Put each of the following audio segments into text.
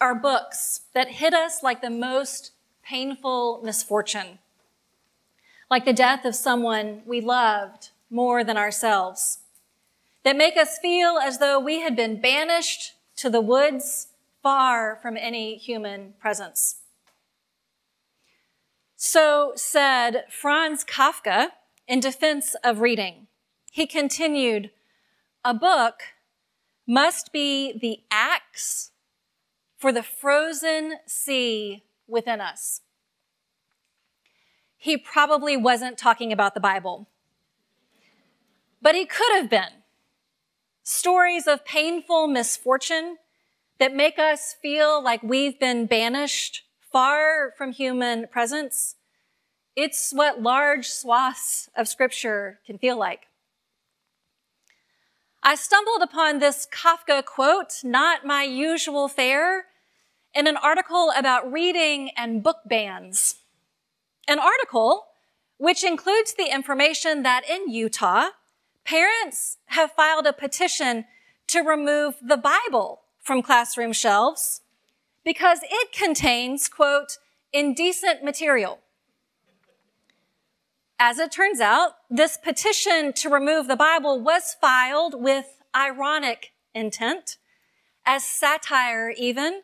are books that hit us like the most painful misfortune, like the death of someone we loved more than ourselves, that make us feel as though we had been banished to the woods far from any human presence. So said Franz Kafka in defense of reading. He continued, a book must be the axe for the frozen sea within us. He probably wasn't talking about the Bible, but he could have been. Stories of painful misfortune that make us feel like we've been banished far from human presence. It's what large swaths of scripture can feel like. I stumbled upon this Kafka quote, not my usual fare, in an article about reading and book bans. An article which includes the information that in Utah, parents have filed a petition to remove the Bible from classroom shelves because it contains, quote, indecent material. As it turns out, this petition to remove the Bible was filed with ironic intent, as satire even,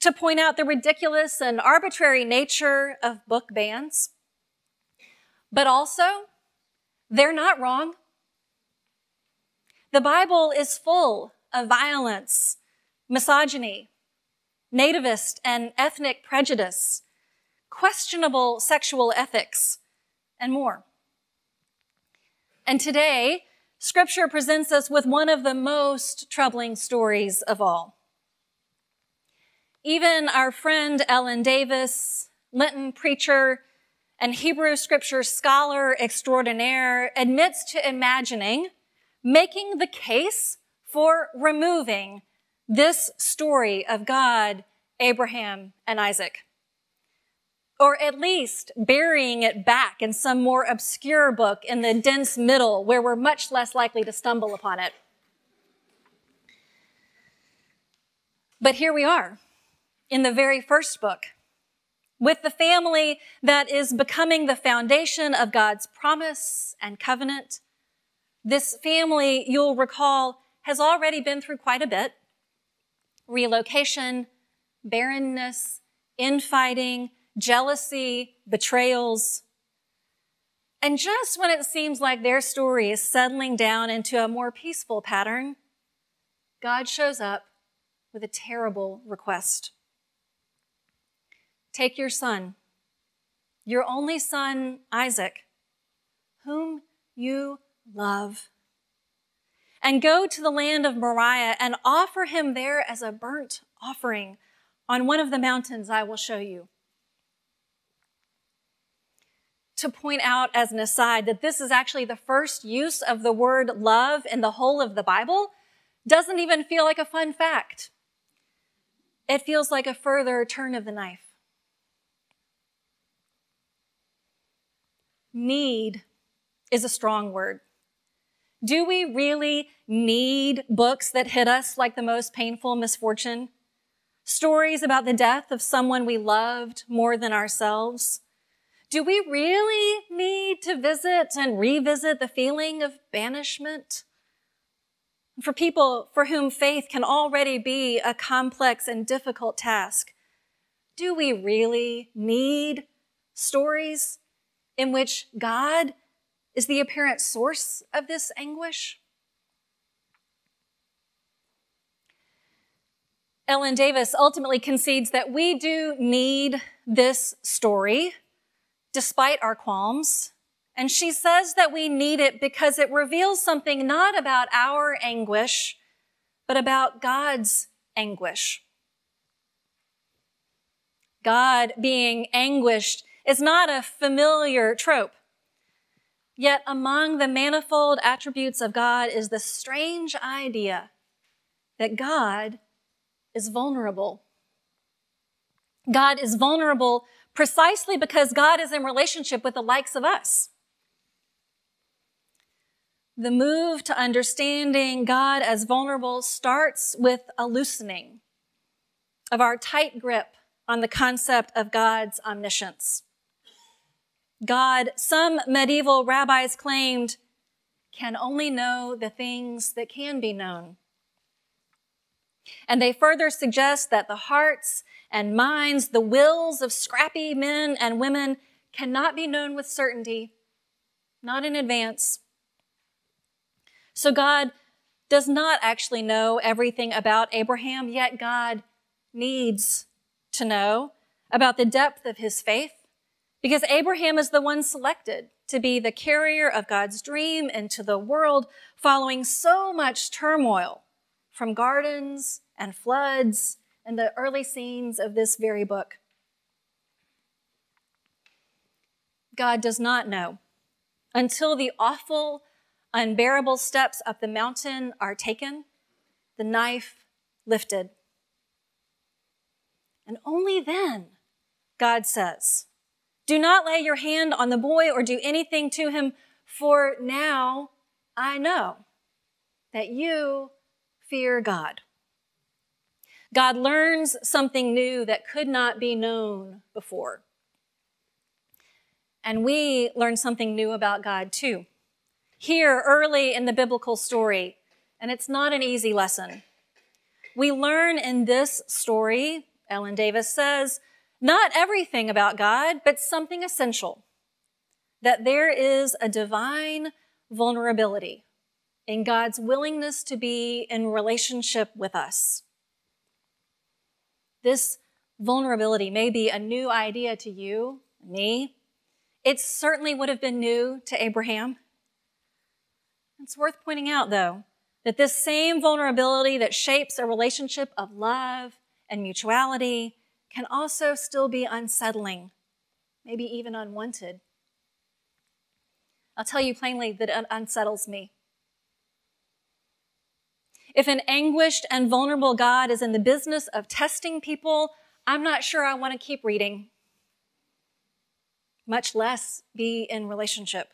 to point out the ridiculous and arbitrary nature of book bans. But also, they're not wrong. The Bible is full of violence, misogyny, nativist and ethnic prejudice, questionable sexual ethics, and more. And today, Scripture presents us with one of the most troubling stories of all. Even our friend Ellen Davis, Lenten preacher, and Hebrew Scripture scholar extraordinaire admits to imagining making the case for removing this story of God, Abraham, and Isaac or at least burying it back in some more obscure book in the dense middle where we're much less likely to stumble upon it. But here we are in the very first book with the family that is becoming the foundation of God's promise and covenant. This family, you'll recall, has already been through quite a bit relocation, barrenness, infighting, jealousy, betrayals. And just when it seems like their story is settling down into a more peaceful pattern, God shows up with a terrible request. Take your son, your only son, Isaac, whom you love, and go to the land of Moriah and offer him there as a burnt offering on one of the mountains I will show you to point out as an aside that this is actually the first use of the word love in the whole of the Bible doesn't even feel like a fun fact. It feels like a further turn of the knife. Need is a strong word. Do we really need books that hit us like the most painful misfortune? Stories about the death of someone we loved more than ourselves? Do we really need to visit and revisit the feeling of banishment? For people for whom faith can already be a complex and difficult task, do we really need stories in which God is the apparent source of this anguish? Ellen Davis ultimately concedes that we do need this story despite our qualms. And she says that we need it because it reveals something not about our anguish, but about God's anguish. God being anguished is not a familiar trope. Yet among the manifold attributes of God is the strange idea that God is vulnerable. God is vulnerable precisely because God is in relationship with the likes of us. The move to understanding God as vulnerable starts with a loosening of our tight grip on the concept of God's omniscience. God, some medieval rabbis claimed, can only know the things that can be known. And they further suggest that the hearts and minds, the wills of scrappy men and women cannot be known with certainty, not in advance. So God does not actually know everything about Abraham, yet God needs to know about the depth of his faith because Abraham is the one selected to be the carrier of God's dream into the world following so much turmoil from gardens and floods and the early scenes of this very book. God does not know until the awful, unbearable steps up the mountain are taken, the knife lifted. And only then, God says, Do not lay your hand on the boy or do anything to him, for now I know that you fear God. God learns something new that could not be known before. And we learn something new about God too. Here, early in the biblical story, and it's not an easy lesson. We learn in this story, Ellen Davis says, not everything about God, but something essential. That there is a divine vulnerability in God's willingness to be in relationship with us. This vulnerability may be a new idea to you, me. It certainly would have been new to Abraham. It's worth pointing out, though, that this same vulnerability that shapes a relationship of love and mutuality can also still be unsettling, maybe even unwanted. I'll tell you plainly that it unsettles me. If an anguished and vulnerable God is in the business of testing people, I'm not sure I want to keep reading, much less be in relationship.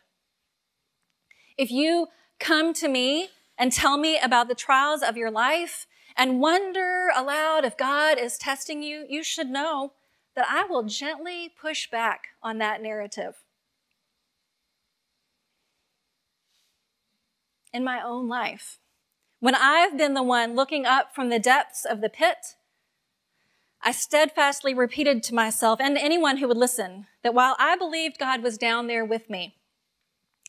If you come to me and tell me about the trials of your life and wonder aloud if God is testing you, you should know that I will gently push back on that narrative. In my own life, when I've been the one looking up from the depths of the pit, I steadfastly repeated to myself and anyone who would listen that while I believed God was down there with me,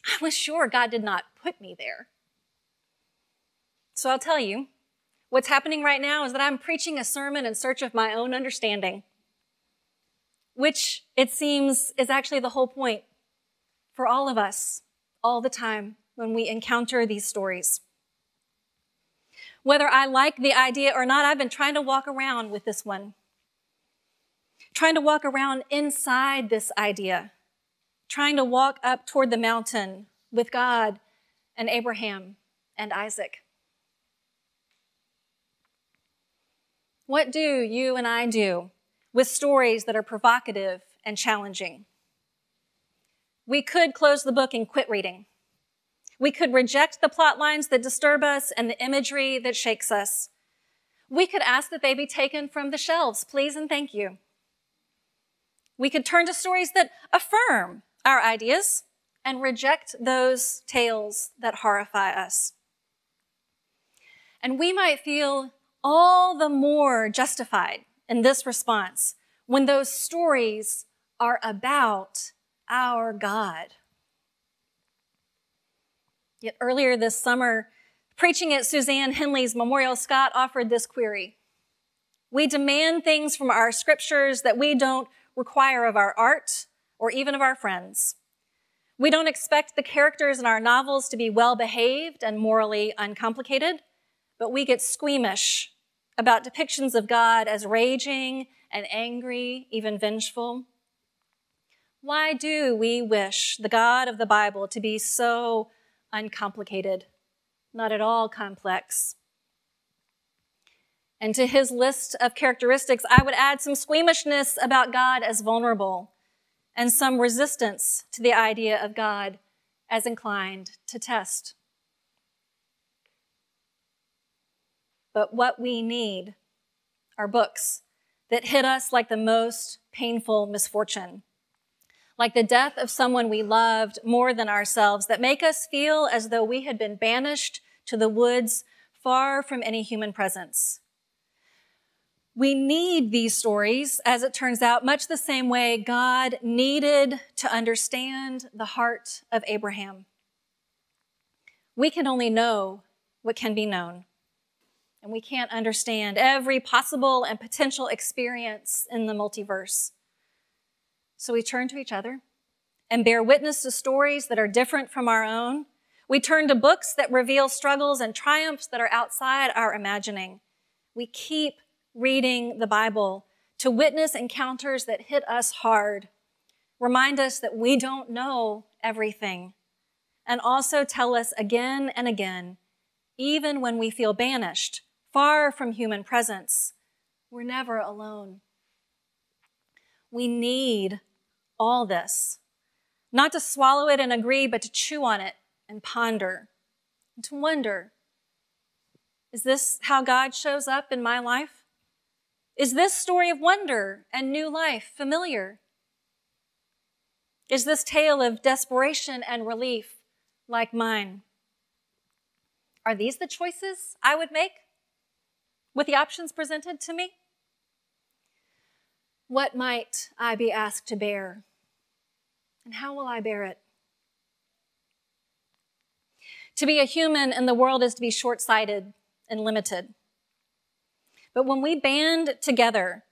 I was sure God did not put me there. So I'll tell you, what's happening right now is that I'm preaching a sermon in search of my own understanding, which it seems is actually the whole point for all of us all the time when we encounter these stories. Whether I like the idea or not, I've been trying to walk around with this one. Trying to walk around inside this idea. Trying to walk up toward the mountain with God and Abraham and Isaac. What do you and I do with stories that are provocative and challenging? We could close the book and quit reading. We could reject the plot lines that disturb us and the imagery that shakes us. We could ask that they be taken from the shelves, please and thank you. We could turn to stories that affirm our ideas and reject those tales that horrify us. And we might feel all the more justified in this response when those stories are about our God. Yet earlier this summer, preaching at Suzanne Henley's memorial, Scott offered this query. We demand things from our scriptures that we don't require of our art or even of our friends. We don't expect the characters in our novels to be well behaved and morally uncomplicated, but we get squeamish about depictions of God as raging and angry, even vengeful? Why do we wish the God of the Bible to be so uncomplicated, not at all complex? And to his list of characteristics, I would add some squeamishness about God as vulnerable and some resistance to the idea of God as inclined to test. But what we need are books that hit us like the most painful misfortune, like the death of someone we loved more than ourselves, that make us feel as though we had been banished to the woods far from any human presence. We need these stories, as it turns out, much the same way God needed to understand the heart of Abraham. We can only know what can be known and we can't understand every possible and potential experience in the multiverse. So we turn to each other and bear witness to stories that are different from our own. We turn to books that reveal struggles and triumphs that are outside our imagining. We keep reading the Bible to witness encounters that hit us hard, remind us that we don't know everything, and also tell us again and again, even when we feel banished far from human presence, we're never alone. We need all this, not to swallow it and agree, but to chew on it and ponder and to wonder is this how God shows up in my life? Is this story of wonder and new life familiar? Is this tale of desperation and relief like mine? Are these the choices I would make? With the options presented to me? What might I be asked to bear? And how will I bear it? To be a human in the world is to be short sighted and limited. But when we band together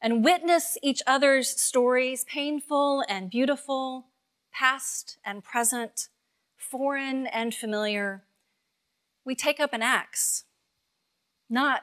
and witness each other's stories, painful and beautiful, past and present, foreign and familiar, we take up an axe, not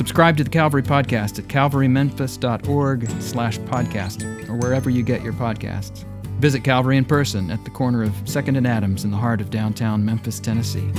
Subscribe to the Calvary Podcast at calvarymemphis.org slash podcast or wherever you get your podcasts. Visit Calvary in person at the corner of 2nd and Adams in the heart of downtown Memphis, Tennessee.